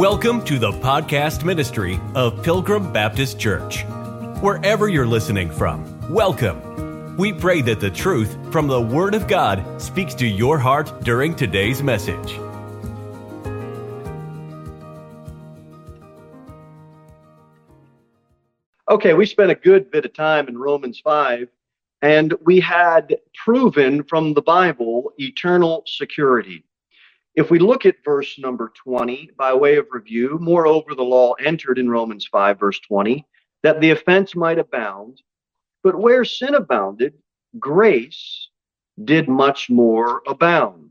Welcome to the podcast ministry of Pilgrim Baptist Church. Wherever you're listening from, welcome. We pray that the truth from the Word of God speaks to your heart during today's message. Okay, we spent a good bit of time in Romans 5, and we had proven from the Bible eternal security. If we look at verse number 20 by way of review, moreover, the law entered in Romans 5, verse 20, that the offense might abound. But where sin abounded, grace did much more abound.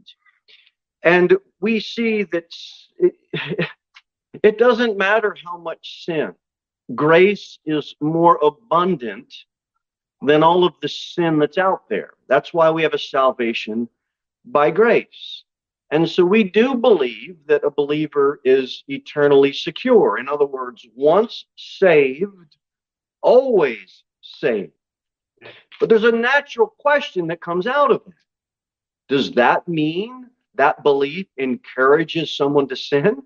And we see that it, doesn't matter how much sin, grace is more abundant than all of the sin that's out there. That's why we have a salvation by grace. And so we do believe that a believer is eternally secure. In other words, once saved, always saved. But there's a natural question that comes out of it. Does that mean that belief encourages someone to sin?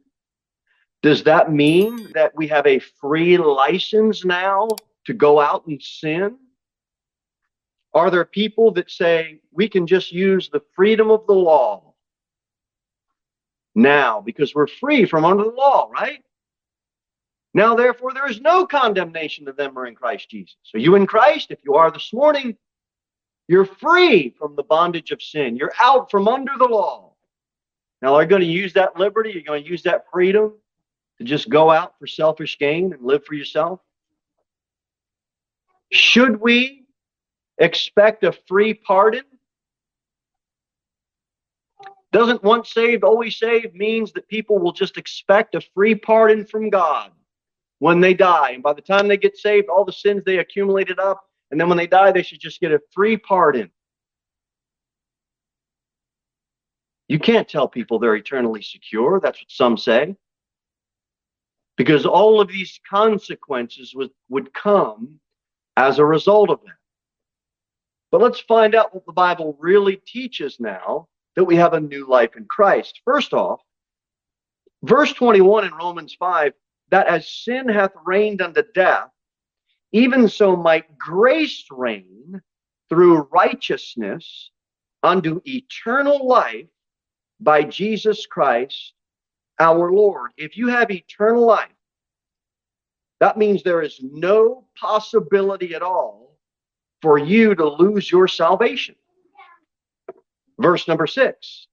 Does that mean that we have a free license now to go out and sin? Are there people that say we can just use the freedom of the law now because we're free from under the law, right? Now, therefore, there is no condemnation to them who are in Christ Jesus. So, you in Christ, if you are this morning, you're free from the bondage of sin. You're out from under the law. Now, are you going to use that liberty? Are you going to use that freedom to just go out for selfish gain and live for yourself? Should we expect a free pardon doesn't once saved, always saved means that people will just expect a free pardon from God when they die. And by the time they get saved, all the sins they accumulated up, and then when they die, they should just get a free pardon. You can't tell people they're eternally secure. That's what some say. Because all of these consequences would, would come as a result of that. But let's find out what the Bible really teaches now that we have a new life in Christ. First off, verse 21 in Romans 5 that as sin hath reigned unto death, even so might grace reign through righteousness unto eternal life by Jesus Christ our Lord. If you have eternal life, that means there is no possibility at all for you to lose your salvation verse number six,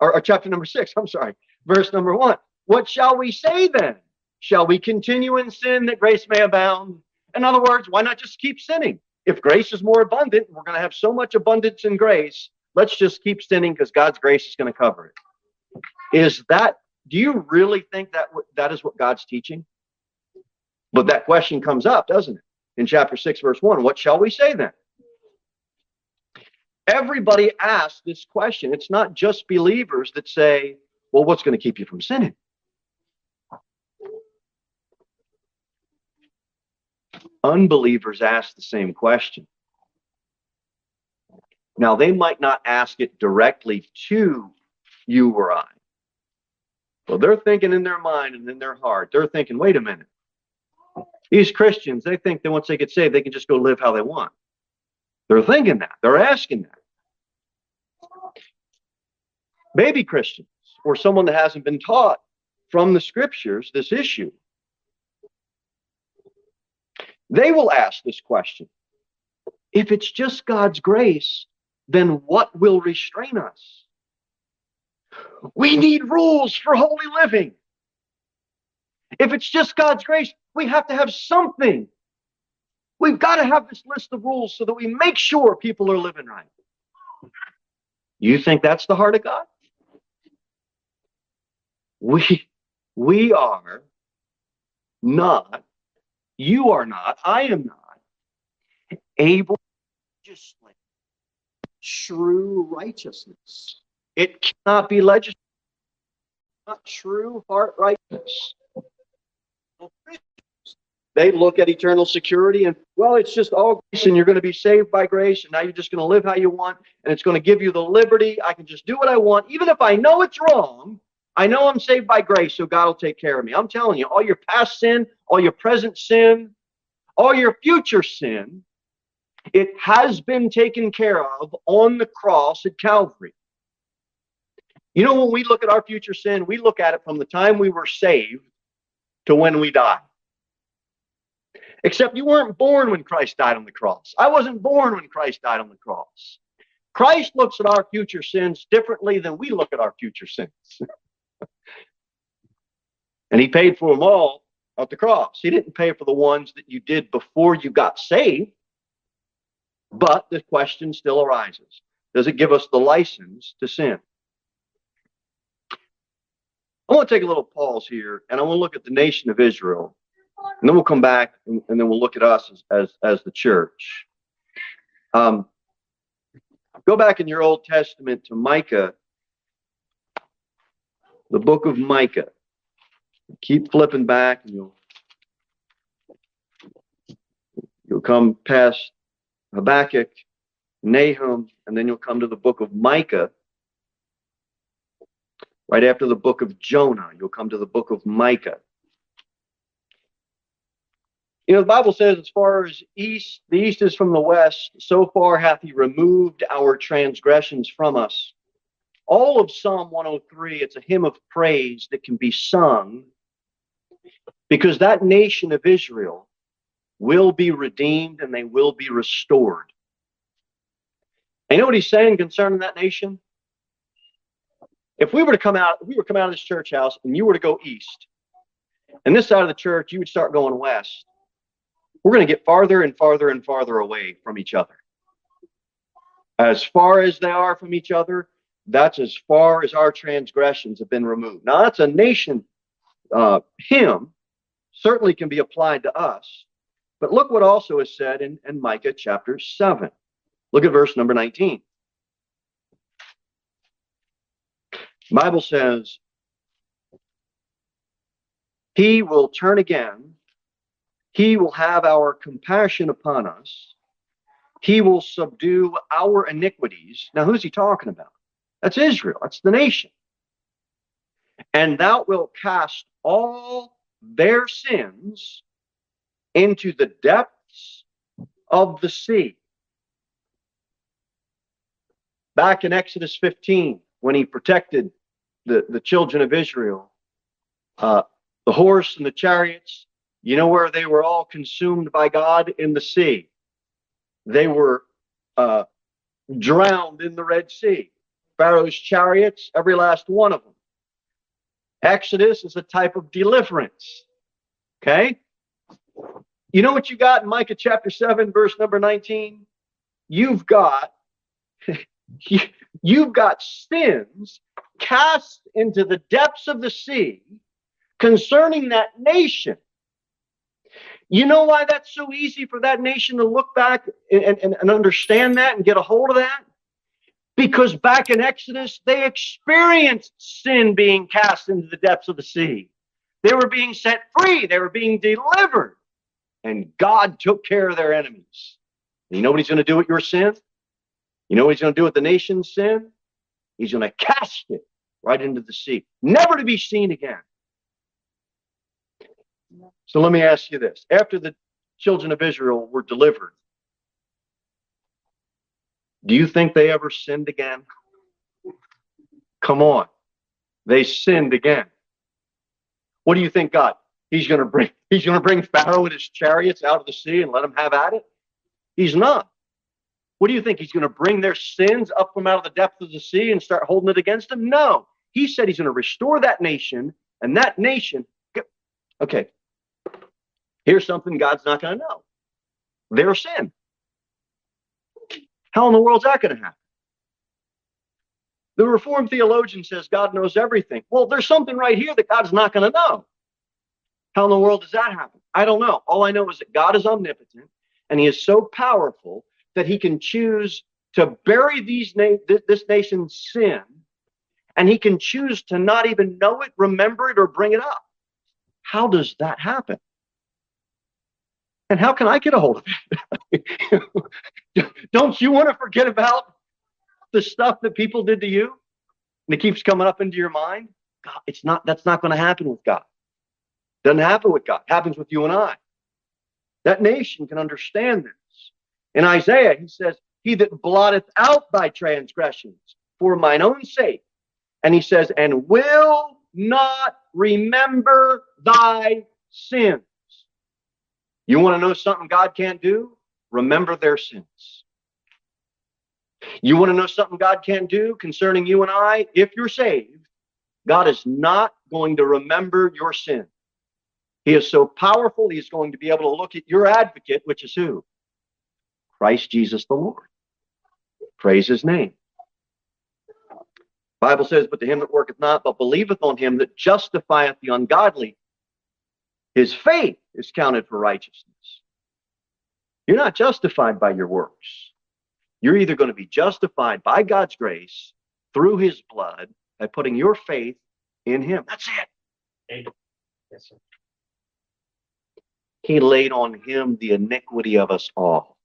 or, or chapter number six, I'm sorry, verse number one. What shall we say then? Shall we continue in sin that grace may abound? In other words, why not just keep sinning? If grace is more abundant, we're going to have so much abundance in grace. Let's just keep sinning because God's grace is going to cover it. Is that, do you really think that that is what God's teaching? But that question comes up, doesn't it? In chapter 6, verse 1. What shall we say then? Everybody asks this question. It's not just believers that say, well, what's going to keep you from sinning? Unbelievers ask the same question. Now, they might not ask it directly to you or I. Well, they're thinking in their mind and in their heart, they're thinking, wait a minute. These Christians, they think that once they get saved, they can just go live how they want. They're thinking that. They're asking that. Baby Christians or someone that hasn't been taught from the scriptures this issue, they will ask this question. If it's just God's grace, then what will restrain us? We need rules for holy living. If it's just God's grace, we have to have something We've got to have this list of rules so that we make sure people are living right. You think that's the heart of God? We we are not, you are not, I am not able to legislate true righteousness. It cannot be legislated. Not true heart righteousness. They look at eternal security and, well, it's just all grace and you're going to be saved by grace and now you're just going to live how you want and it's going to give you the liberty. I can just do what I want. Even if I know it's wrong, I know I'm saved by grace, so God will take care of me. I'm telling you, all your past sin, all your present sin, all your future sin, it has been taken care of on the cross at Calvary. You know, when we look at our future sin, we look at it from the time we were saved to when we die. Except you weren't born when Christ died on the cross. I wasn't born when Christ died on the cross. Christ looks at our future sins differently than we look at our future sins. and he paid for them all at the cross. He didn't pay for the ones that you did before you got saved. But the question still arises Does it give us the license to sin? I want to take a little pause here and I want to look at the nation of Israel. And then we'll come back and, and then we'll look at us as, as, as the church. Um, go back in your Old Testament to Micah, the book of Micah. Keep flipping back and you'll you'll come past Habakkuk, Nahum, and then you'll come to the book of Micah. Right after the book of Jonah, you'll come to the book of Micah. You know, the Bible says, as far as east, the east is from the west, so far hath he removed our transgressions from us. All of Psalm 103, it's a hymn of praise that can be sung because that nation of Israel will be redeemed and they will be restored. And you know what he's saying concerning that nation? If we were to come out, we were to come out of this church house and you were to go east, and this side of the church, you would start going west, we're going to get farther and farther and farther away from each other. As far as they are from each other, that's as far as our transgressions have been removed. Now, that's a nation uh, hymn, certainly can be applied to us. But look what also is said in, in Micah chapter 7. Look at verse number 19. Bible says, He will turn again. He will have our compassion upon us. He will subdue our iniquities. Now, who's he talking about? That's Israel. That's the nation. And thou wilt cast all their sins into the depths of the sea. Back in Exodus 15, when he protected the, the children of Israel, uh, the horse and the chariots, you know where they were all consumed by God in the sea. They were uh, drowned in the Red Sea. Pharaoh's chariots, every last one of them. Exodus is a type of deliverance. Okay? You know what you got in Micah chapter 7, verse number 19? You've got you've got sins cast into the depths of the sea concerning that nation. You know why that's so easy for that nation to look back and, and, and understand that and get a hold of that? Because back in Exodus, they experienced sin being cast into the depths of the sea. They were being set free, they were being delivered, and God took care of their enemies. And you know what He's going to do with your sin? You know what He's going to do with the nation's sin? He's going to cast it right into the sea, never to be seen again. So let me ask you this after the children of Israel were delivered, do you think they ever sinned again? Come on. They sinned again. What do you think, God? He's going to bring he's going to bring Pharaoh and his chariots out of the sea and let them have at it? He's not. What do you think? He's going to bring their sins up from out of the depth of the sea and start holding it against them? No. He said he's going to restore that nation, and that nation. Okay. Here's something God's not going to know their sin. How in the world is that going to happen? The Reformed theologian says God knows everything. Well, there's something right here that God's not going to know. How in the world does that happen? I don't know. All I know is that God is omnipotent and he is so powerful that he can choose to bury these na- this nation's sin and he can choose to not even know it, remember it, or bring it up. How does that happen? And how can I get a hold of it? Don't you want to forget about the stuff that people did to you? And it keeps coming up into your mind. God. It's not, that's not going to happen with God. Doesn't happen with God. Happens with you and I. That nation can understand this. In Isaiah, he says, He that blotteth out thy transgressions for mine own sake. And he says, and will not remember thy sins. You want to know something God can't do? Remember their sins. You want to know something God can't do concerning you and I? If you're saved, God is not going to remember your sin. He is so powerful, he's going to be able to look at your advocate, which is who? Christ Jesus the Lord. Praise his name. Bible says, but to him that worketh not, but believeth on him that justifieth the ungodly, his faith is counted for righteousness. You're not justified by your works. You're either going to be justified by God's grace through his blood by putting your faith in him. That's it. Yes, sir. He laid on him the iniquity of us all.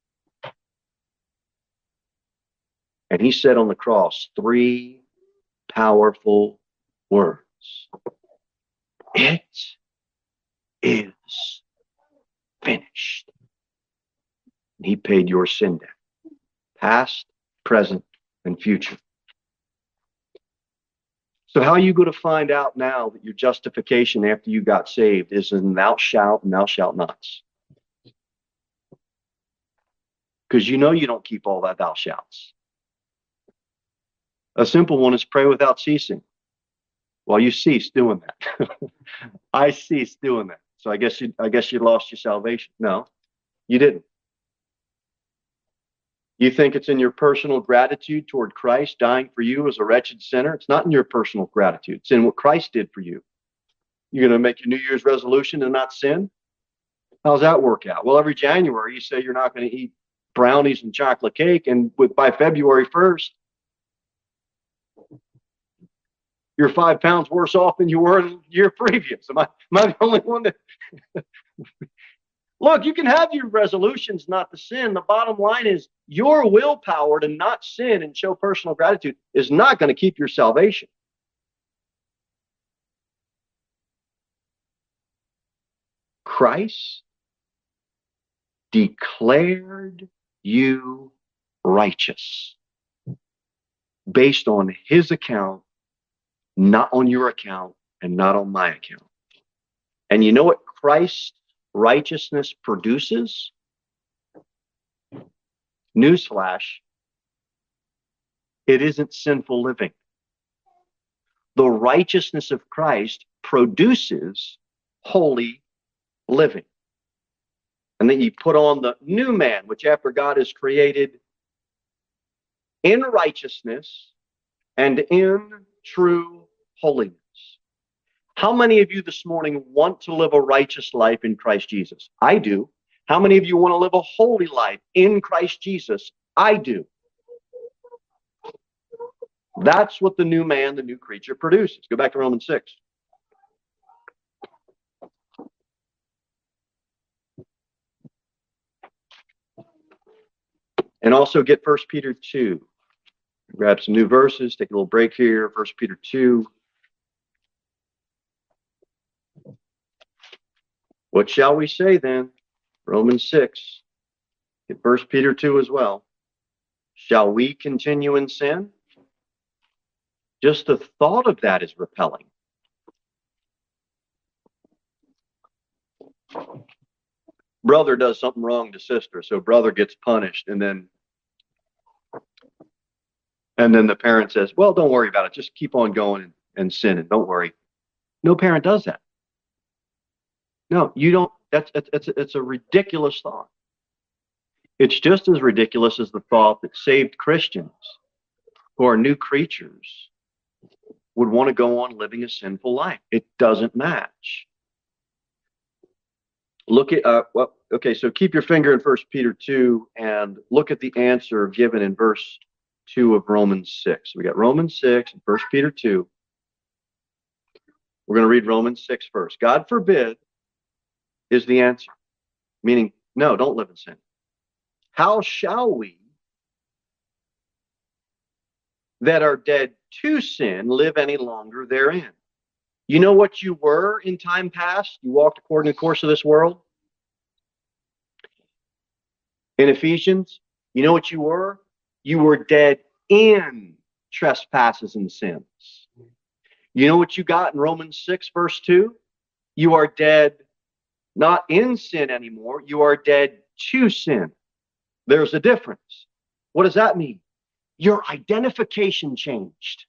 And he said on the cross three powerful words. It is finished. He paid your sin debt, past, present, and future. So, how are you going to find out now that your justification after you got saved is in thou shalt and thou shalt nots? Because you know you don't keep all that thou shalt. A simple one is pray without ceasing. Well, you cease doing that. I cease doing that. So I guess you I guess you lost your salvation. No, you didn't. You think it's in your personal gratitude toward Christ dying for you as a wretched sinner? It's not in your personal gratitude. It's in what Christ did for you. You're going to make your New Year's resolution to not sin? How's that work out? Well, every January you say you're not going to eat brownies and chocolate cake, and with by February 1st, you're five pounds worse off than you were the year previous. Am I, am I the only one that? Look, you can have your resolutions not to sin. The bottom line is your willpower to not sin and show personal gratitude is not going to keep your salvation. Christ declared you righteous based on his account not on your account and not on my account. And you know what Christ's righteousness produces? Newsflash it isn't sinful living. The righteousness of Christ produces holy living. And then you put on the new man, which after God is created in righteousness and in true holiness. How many of you this morning want to live a righteous life in Christ Jesus? I do. How many of you want to live a holy life in Christ Jesus? I do. That's what the new man, the new creature produces. Go back to Romans 6. And also get First Peter 2. Grab some new verses, take a little break here. First Peter 2. What shall we say then? Romans 6. Get 1 Peter 2 as well. Shall we continue in sin? Just the thought of that is repelling. Brother does something wrong to sister, so brother gets punished, and then and then the parent says, Well, don't worry about it. Just keep on going and, and sinning. Don't worry. No parent does that. No, you don't. That's it's it's, it's a ridiculous thought. It's just as ridiculous as the thought that saved Christians who are new creatures would want to go on living a sinful life. It doesn't match. Look at uh, well, okay. So keep your finger in First Peter two and look at the answer given in verse two of Romans six. We got Romans six and First Peter two. We're going to read Romans 6 first. God forbid is the answer. Meaning, no, don't live in sin. How shall we that are dead to sin live any longer therein? You know what you were in time past? You walked according to the course of this world. In Ephesians, you know what you were? You were dead in trespasses and sins. You know what you got in Romans 6, verse 2? You are dead not in sin anymore. You are dead to sin. There's a difference. What does that mean? Your identification changed.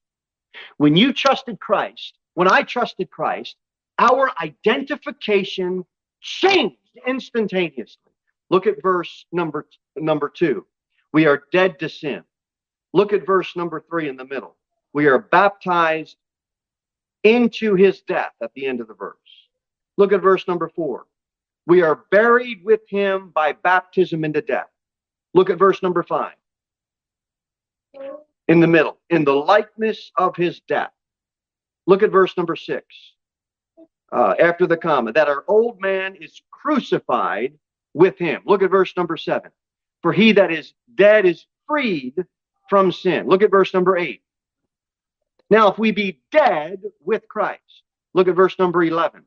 When you trusted Christ, when I trusted Christ, our identification changed instantaneously. Look at verse number number 2. We are dead to sin. Look at verse number 3 in the middle. We are baptized into his death at the end of the verse. Look at verse number 4. We are buried with him by baptism into death. Look at verse number 5 in the middle, in the likeness of his death. Look at verse number six, uh, after the comma, that our old man is crucified with him. Look at verse number seven. For he that is dead is freed from sin. Look at verse number eight. Now, if we be dead with Christ, look at verse number 11.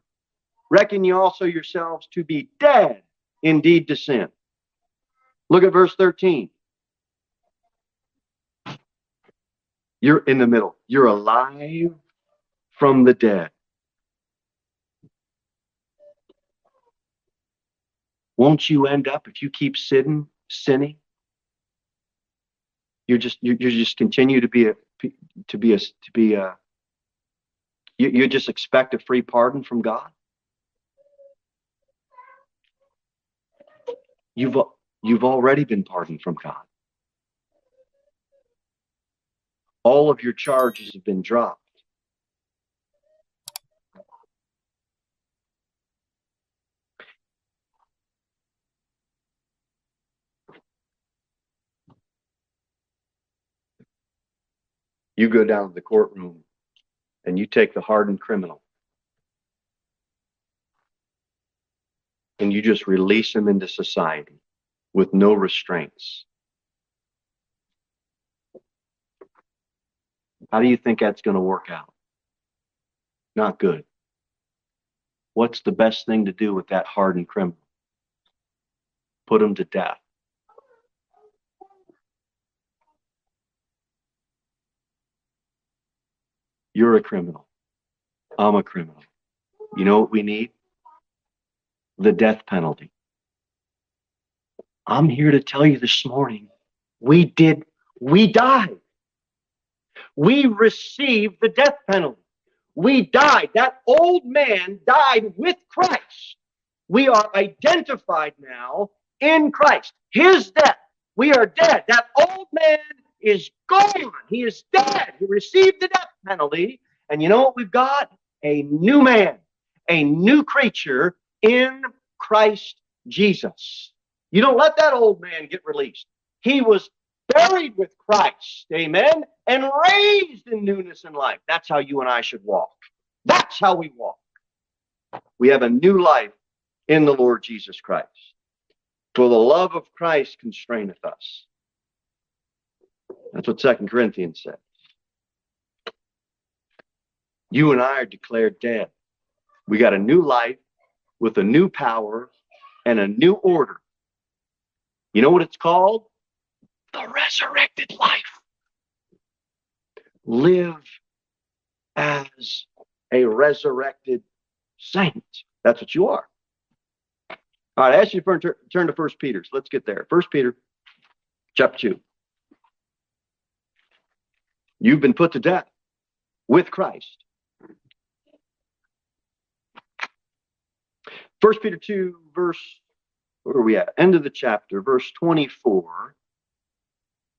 Reckon you also yourselves to be dead indeed to sin. Look at verse 13. You're in the middle. You're alive from the dead. Won't you end up if you keep sitting, sinning? You just you, you just continue to be a to be a to be a you, you just expect a free pardon from God. You've you've already been pardoned from God. all of your charges have been dropped. You go down to the courtroom and you take the hardened criminal and you just release them into society with no restraints. How do you think that's going to work out? Not good. What's the best thing to do with that hardened criminal? Put him to death. You're a criminal. I'm a criminal. You know what we need? The death penalty. I'm here to tell you this morning we did, we died we received the death penalty. We died. That old man died with Christ. We are identified now in Christ. His death. We are dead. That old man is gone. He is dead. He received the death penalty. And you know what we've got? A new man, a new creature in Christ Jesus. You don't let that old man get released. He was buried with Christ, amen, and raised in newness in life. That's how you and I should walk. That's how we walk. We have a new life in the Lord Jesus Christ. For the love of Christ constraineth us. That's what Second Corinthians says. You and I are declared dead. We got a new life with a new power and a new order. You know what it's called? the resurrected life. Live as a resurrected saint. That's what you are. All right, I ask you to turn to First Peter. Let's get there. First Peter, chapter two. You've been put to death with Christ. First Peter 2, verse, where are we at? End of the chapter, verse 24.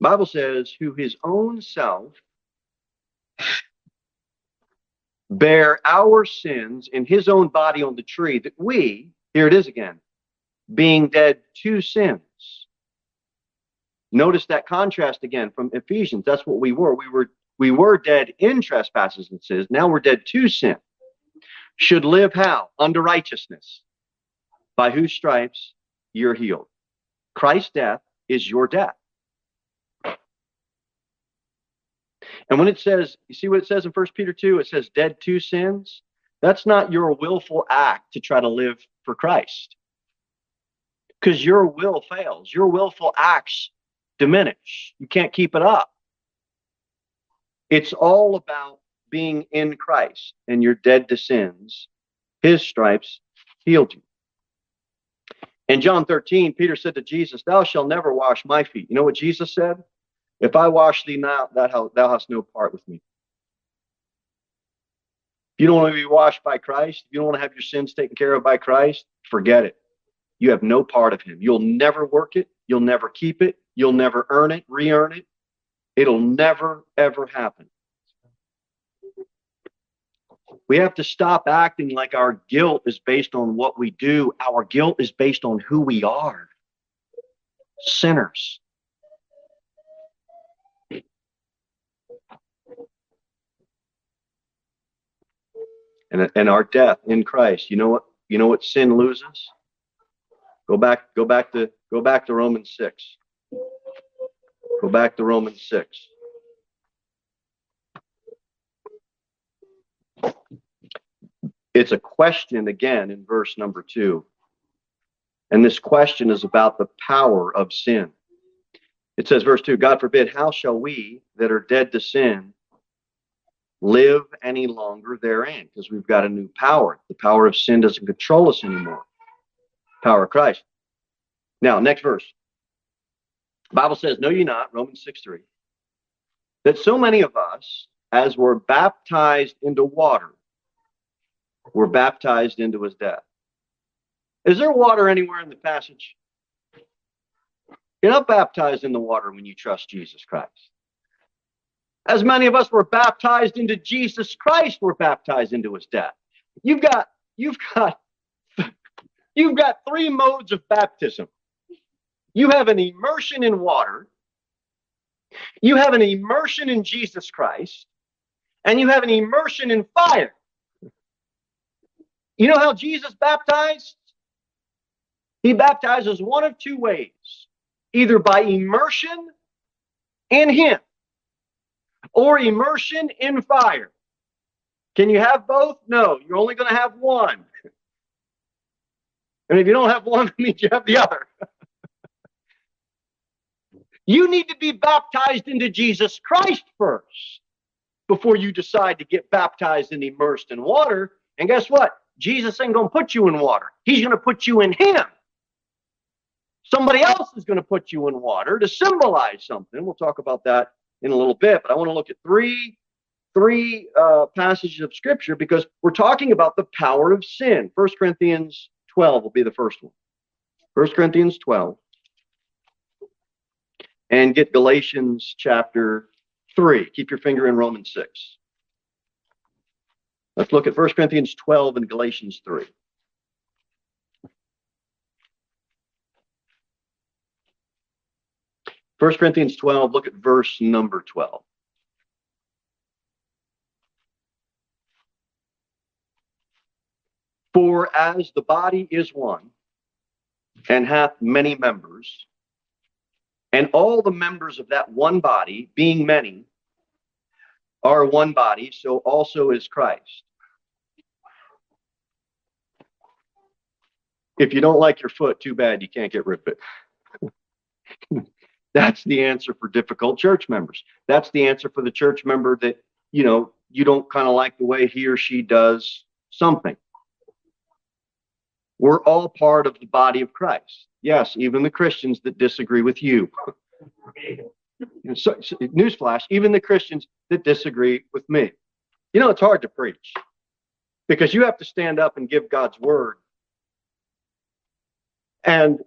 Bible says, who his own self bear our sins in his own body on the tree, that we, here it is again, being dead to sins. Notice that contrast again from Ephesians. That's what we were. We were we were dead in trespasses and sins. Now we're dead to sin. Should live how? Under righteousness. By whose stripes you're healed. Christ's death is your death. And when it says, you see what it says in First Peter 2? It says dead to sins. That's not your willful act to try to live for Christ. Because your will fails, your willful acts diminish. You can't keep it up. It's all about being in Christ and you're dead to sins. His stripes healed you. In John 13, Peter said to Jesus, Thou shalt never wash my feet. You know what Jesus said? If I wash thee now, thou hast no part with me. If you don't want to be washed by Christ, if you don't want to have your sins taken care of by Christ, forget it. You have no part of him. You'll never work it. You'll never keep it. You'll never earn it, re earn it. It'll never, ever happen. We have to stop acting like our guilt is based on what we do. Our guilt is based on who we are sinners. And, and our death in Christ. You know what? You know what sin loses? Go back, go back to go back to Romans 6. Go back to Romans 6. It's a question again in verse number two. And this question is about the power of sin. It says, verse 2 God forbid, how shall we that are dead to sin live any longer therein? Because we've got a new power. The power of sin doesn't control us anymore. Power of Christ. Now, next verse. Bible says, Know ye not, Romans 6 3, that so many of us, as were baptized into water, were baptized into his death. Is there water anywhere in the passage? You're not baptized in the water when you trust Jesus Christ. As many of us were baptized into Jesus Christ, were baptized into his death. You've got, you've got, you've got three modes of baptism. You have an immersion in water, you have an immersion in Jesus Christ, and you have an immersion in fire. You know how Jesus baptized? He baptizes one of two ways either by immersion in Him or immersion in fire. Can you have both? No, you're only going to have one. And if you don't have one, it means you have the other. you need to be baptized into Jesus Christ first before you decide to get baptized and immersed in water. And guess what? Jesus ain't going to put you in water. He's going to put you in Him. Somebody else is going to put you in water to symbolize something. We'll talk about that in a little bit. But I want to look at three three uh, passages of Scripture because we're talking about the power of sin. First Corinthians 12 will be the first one. First Corinthians 12. And get Galatians chapter 3. Keep your finger in Romans 6. Let's look at 1 Corinthians 12 and Galatians 3. First Corinthians 12, look at verse number 12. For as the body is one, and hath many members, and all the members of that one body, being many, are one body, so also is Christ. If you don't like your foot, too bad you can't get rid of it. That's the answer for difficult church members. That's the answer for the church member that, you know, you don't kind of like the way he or she does something. We're all part of the body of Christ. Yes, even the Christians that disagree with you. so, newsflash, even the Christians that disagree with me. You know, it's hard to preach because you have to stand up and give God's word. And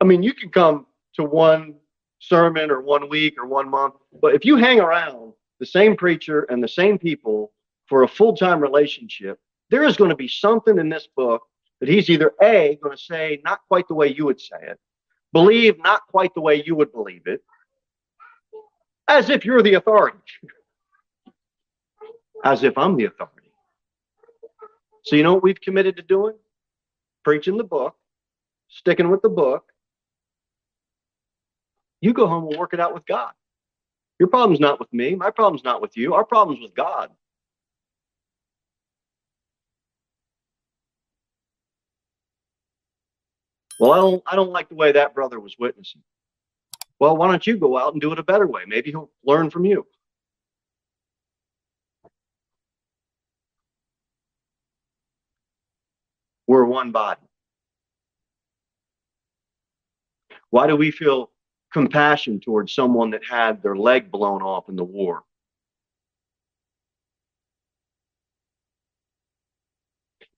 I mean, you can come to one sermon or one week or one month, but if you hang around the same preacher and the same people for a full time relationship, there is going to be something in this book that he's either A, going to say not quite the way you would say it, believe not quite the way you would believe it, as if you're the authority, as if I'm the authority. So, you know what we've committed to doing? Preaching the book, sticking with the book. You go home and work it out with God. Your problem's not with me. My problem's not with you. Our problem's with God. Well, I don't, I don't like the way that brother was witnessing. Well, why don't you go out and do it a better way? Maybe he'll learn from you. We're one body. Why do we feel compassion towards someone that had their leg blown off in the war?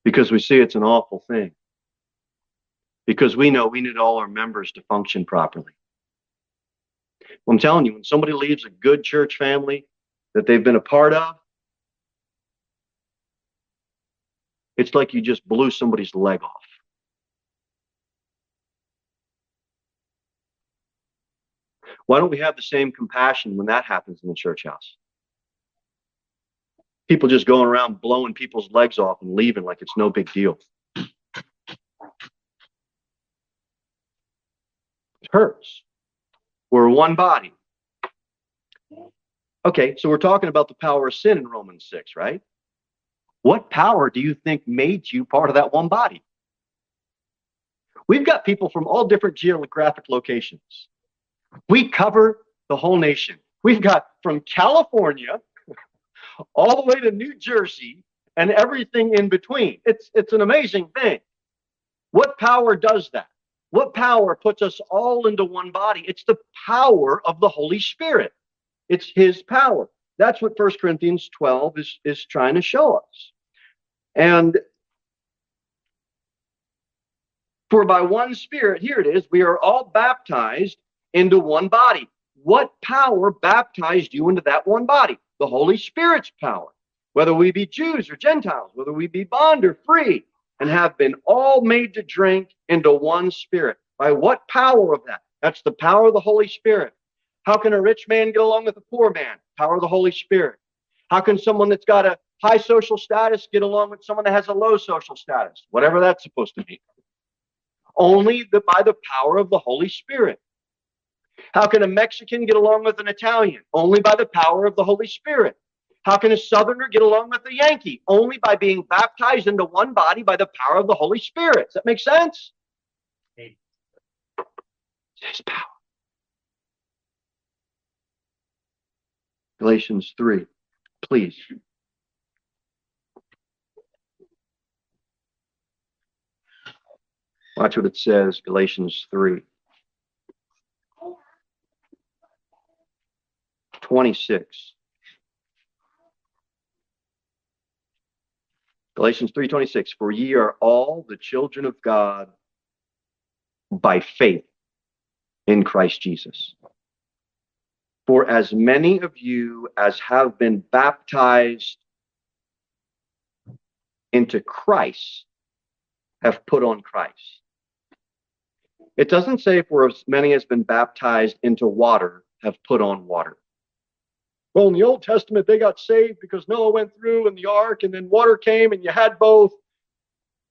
Because we see it's an awful thing. Because we know we need all our members to function properly. I'm telling you, when somebody leaves a good church family that they've been a part of, it's like you just blew somebody's leg off. Why don't we have the same compassion when that happens in the church house? People just going around blowing people's legs off and leaving like it's no big deal. It hurts. We're one body. Okay, so we're talking about the power of sin in Romans 6, right? What power do you think made you part of that one body? We've got people from all different geographic locations. We cover the whole nation. We've got from California all the way to New Jersey and everything in between. It's it's an amazing thing. What power does that? What power puts us all into one body? It's the power of the Holy Spirit. It's his power. That's what 1 Corinthians 12 is, is trying to show us. And for by one spirit, here it is, we are all baptized into one body. What power baptized you into that one body? The Holy Spirit's power. Whether we be Jews or Gentiles, whether we be bond or free, and have been all made to drink into one spirit. By what power of that? That's the power of the Holy Spirit. How can a rich man get along with a poor man? Power of the Holy Spirit. How can someone that's got a high social status get along with someone that has a low social status? Whatever that's supposed to mean. Only the, by the power of the Holy Spirit. How can a Mexican get along with an Italian? Only by the power of the Holy Spirit. How can a Southerner get along with a Yankee? Only by being baptized into one body by the power of the Holy Spirit. Does that make sense? It's His power. Galatians 3, please. Watch what it says, Galatians 3. 26. Galatians 3:26 For ye are all the children of God by faith in Christ Jesus. For as many of you as have been baptized into Christ have put on Christ. It doesn't say for as many as been baptized into water have put on water. Well, in the Old Testament, they got saved because Noah went through in the ark and then water came and you had both.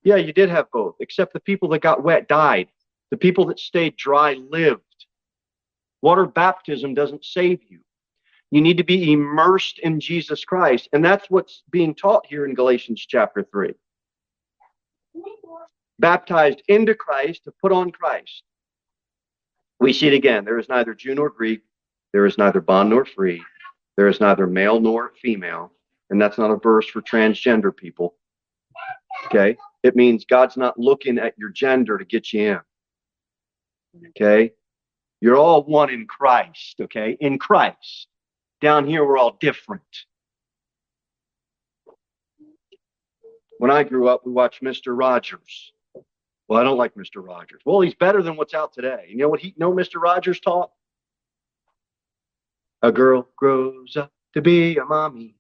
Yeah, you did have both, except the people that got wet died. The people that stayed dry lived. Water baptism doesn't save you. You need to be immersed in Jesus Christ. And that's what's being taught here in Galatians chapter 3. Baptized into Christ to put on Christ. We see it again. There is neither Jew nor Greek. There is neither bond nor free. There is neither male nor female. And that's not a verse for transgender people. Okay. It means God's not looking at your gender to get you in. Okay. You're all one in Christ. Okay. In Christ. Down here, we're all different. When I grew up, we watched Mr. Rogers. Well, I don't like Mr. Rogers. Well, he's better than what's out today. You know what he know Mr. Rogers taught? A girl grows up to be a mommy.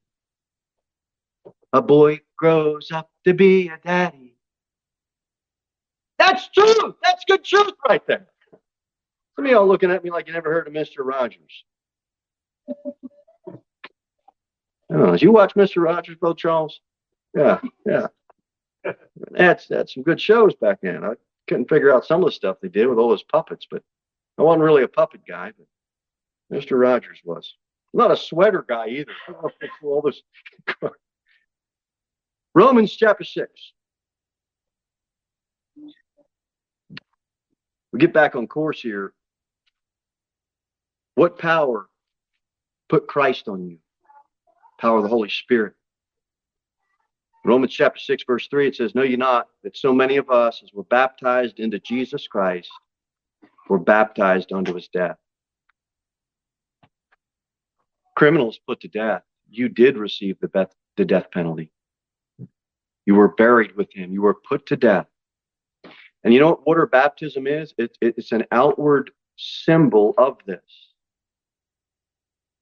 A boy grows up to be a daddy. That's true. That's good truth right there. Some of y'all looking at me like you never heard of Mr. Rogers. Did you watch Mr. Rogers, Brother Charles? Yeah, yeah. That's that's some good shows back then. I couldn't figure out some of the stuff they did with all those puppets, but I wasn't really a puppet guy. But Mr. Rogers was. not a sweater guy either. all this. Romans chapter 6. We get back on course here. What power put Christ on you? Power of the Holy Spirit. Romans chapter 6, verse 3, it says, Know you not that so many of us, as were baptized into Jesus Christ, were baptized unto his death. Criminals put to death. You did receive the, death, the death penalty. You were buried with him. You were put to death. And you know what water baptism is? It, it, it's an outward symbol of this.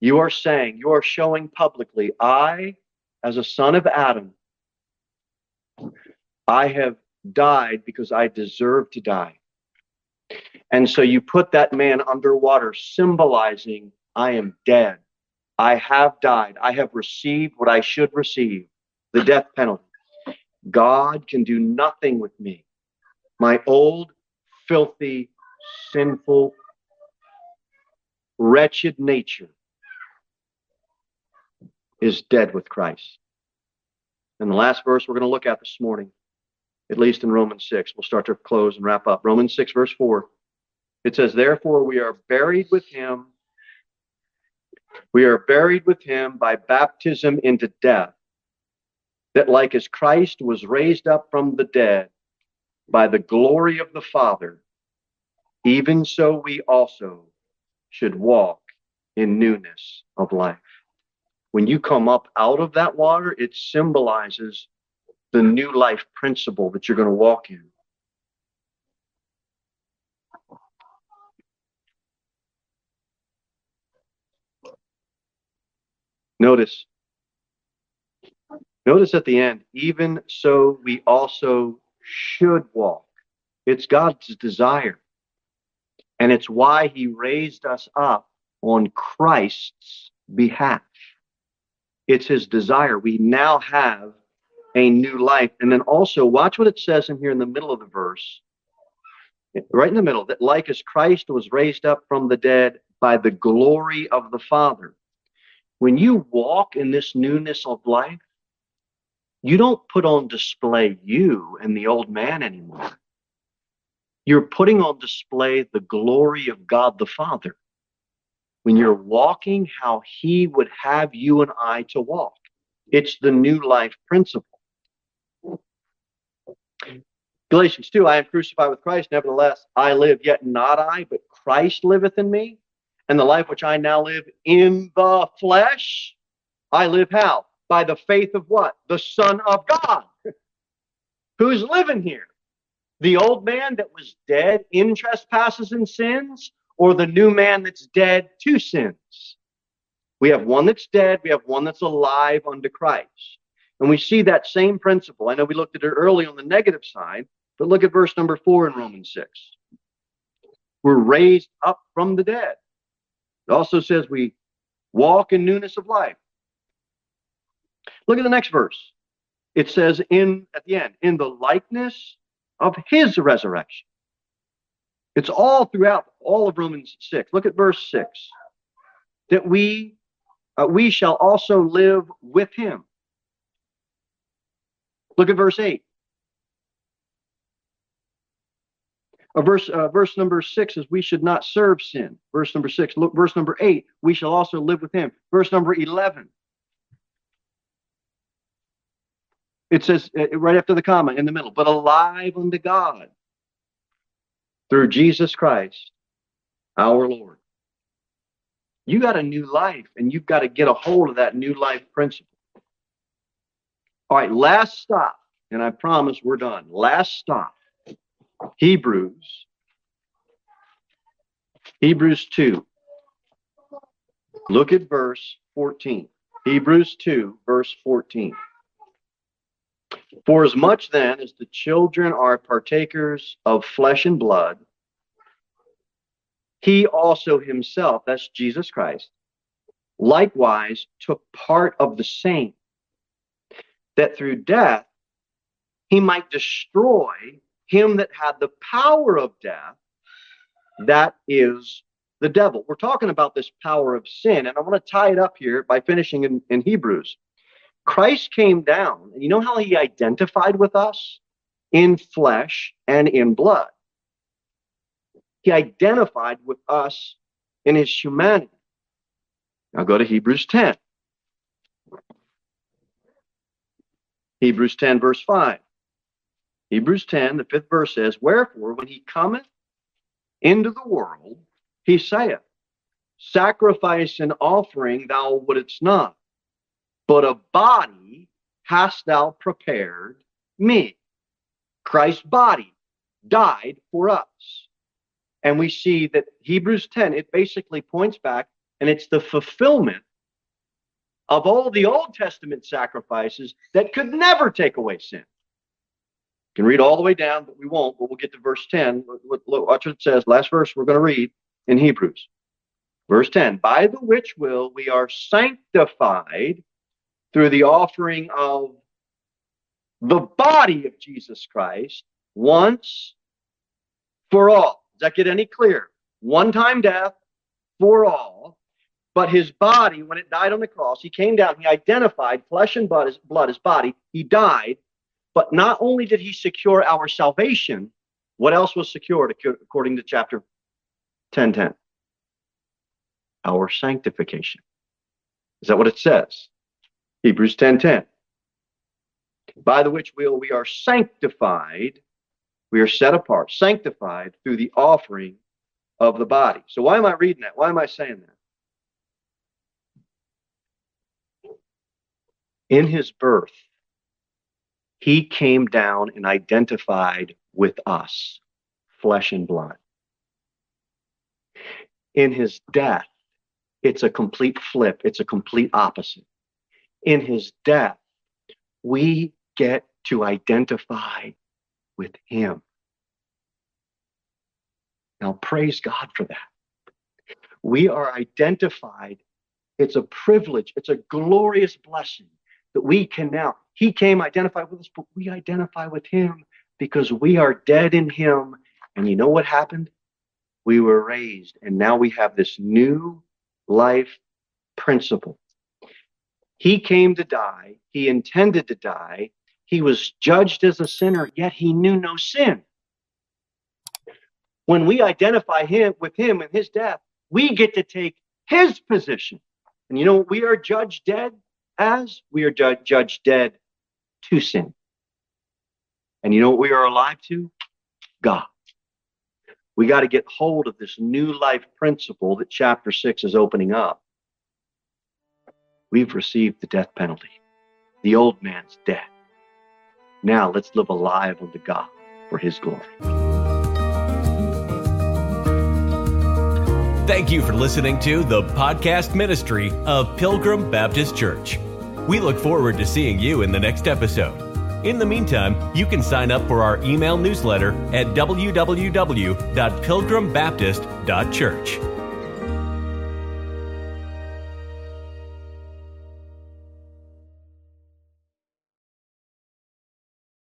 You are saying, you are showing publicly, I, as a son of Adam, I have died because I deserve to die. And so you put that man underwater, symbolizing, I am dead. I have died. I have received what I should receive the death penalty. God can do nothing with me. My old, filthy, sinful, wretched nature is dead with Christ. And the last verse we're going to look at this morning, at least in Romans 6, we'll start to close and wrap up. Romans 6, verse 4. It says, Therefore, we are buried with him. We are buried with him by baptism into death, that like as Christ was raised up from the dead by the glory of the Father, even so we also should walk in newness of life. When you come up out of that water, it symbolizes the new life principle that you're going to walk in. Notice, notice at the end, even so we also should walk. It's God's desire. And it's why he raised us up on Christ's behalf. It's his desire. We now have a new life. And then also, watch what it says in here in the middle of the verse, right in the middle, that like as Christ was raised up from the dead by the glory of the Father. When you walk in this newness of life, you don't put on display you and the old man anymore. You're putting on display the glory of God the Father when you're walking how he would have you and I to walk. It's the new life principle. Galatians 2 I am crucified with Christ, nevertheless, I live, yet not I, but Christ liveth in me. And the life which I now live in the flesh, I live how? By the faith of what? The Son of God. Who's living here? The old man that was dead in trespasses and sins, or the new man that's dead to sins. We have one that's dead, we have one that's alive unto Christ. And we see that same principle. I know we looked at it early on the negative side, but look at verse number four in Romans 6. We're raised up from the dead. It also says we walk in newness of life. Look at the next verse. It says in at the end, in the likeness of his resurrection. It's all throughout all of Romans 6. Look at verse 6. That we uh, we shall also live with him. Look at verse 8. Uh, verse uh, verse number 6 is we should not serve sin. Verse number 6. Look, verse number 8, we shall also live with him. Verse number 11. It says uh, right after the comma in the middle, but alive unto God through Jesus Christ, our Lord. You got a new life, and you've got to get a hold of that new life principle. All right, last stop, and I promise we're done. Last stop Hebrews. Hebrews 2. Look at verse 14. Hebrews 2, verse 14. For as much then as the children are partakers of flesh and blood, he also himself, that's Jesus Christ, likewise took part of the same, that through death he might destroy him that had the power of death, that is the devil. We're talking about this power of sin, and I want to tie it up here by finishing in, in Hebrews. Christ came down, and you know how he identified with us? In flesh and in blood. He identified with us in his humanity. Now go to Hebrews 10. Hebrews 10, verse 5. Hebrews 10, the fifth verse says, Wherefore, when he cometh into the world, he saith, Sacrifice and offering thou wouldest not, but a body hast thou prepared me. Christ's body died for us. And we see that Hebrews 10, it basically points back and it's the fulfillment of all the Old Testament sacrifices that could never take away sin. Can read all the way down, but we won't. But we'll get to verse 10. Look, look, watch what it says. Last verse we're going to read in Hebrews. Verse 10 By the which will we are sanctified through the offering of the body of Jesus Christ once for all. Does that get any clearer? One time death for all. But his body, when it died on the cross, he came down, he identified flesh and blood, blood, his body. He died. But not only did he secure our salvation, what else was secured according to chapter 1010? Our sanctification. Is that what it says? Hebrews 10:10. By the which will we are sanctified, we are set apart, sanctified through the offering of the body. So why am I reading that? Why am I saying that? In his birth, he came down and identified with us, flesh and blood. In his death, it's a complete flip, it's a complete opposite. In his death, we get to identify with him. Now, praise God for that. We are identified. It's a privilege, it's a glorious blessing that we can now. He came identified with us, but we identify with him because we are dead in him. And you know what happened? We were raised, and now we have this new life principle. He came to die, he intended to die, he was judged as a sinner, yet he knew no sin. When we identify him with him and his death, we get to take his position. And you know we are judged dead as? We are ju- judged dead to sin. And you know what we are alive to? God. We got to get hold of this new life principle that chapter six is opening up. We've received the death penalty. The old man's dead. Now let's live alive unto God for his glory. Thank you for listening to the podcast ministry of Pilgrim Baptist Church. We look forward to seeing you in the next episode. In the meantime, you can sign up for our email newsletter at www.pilgrimbaptist.church.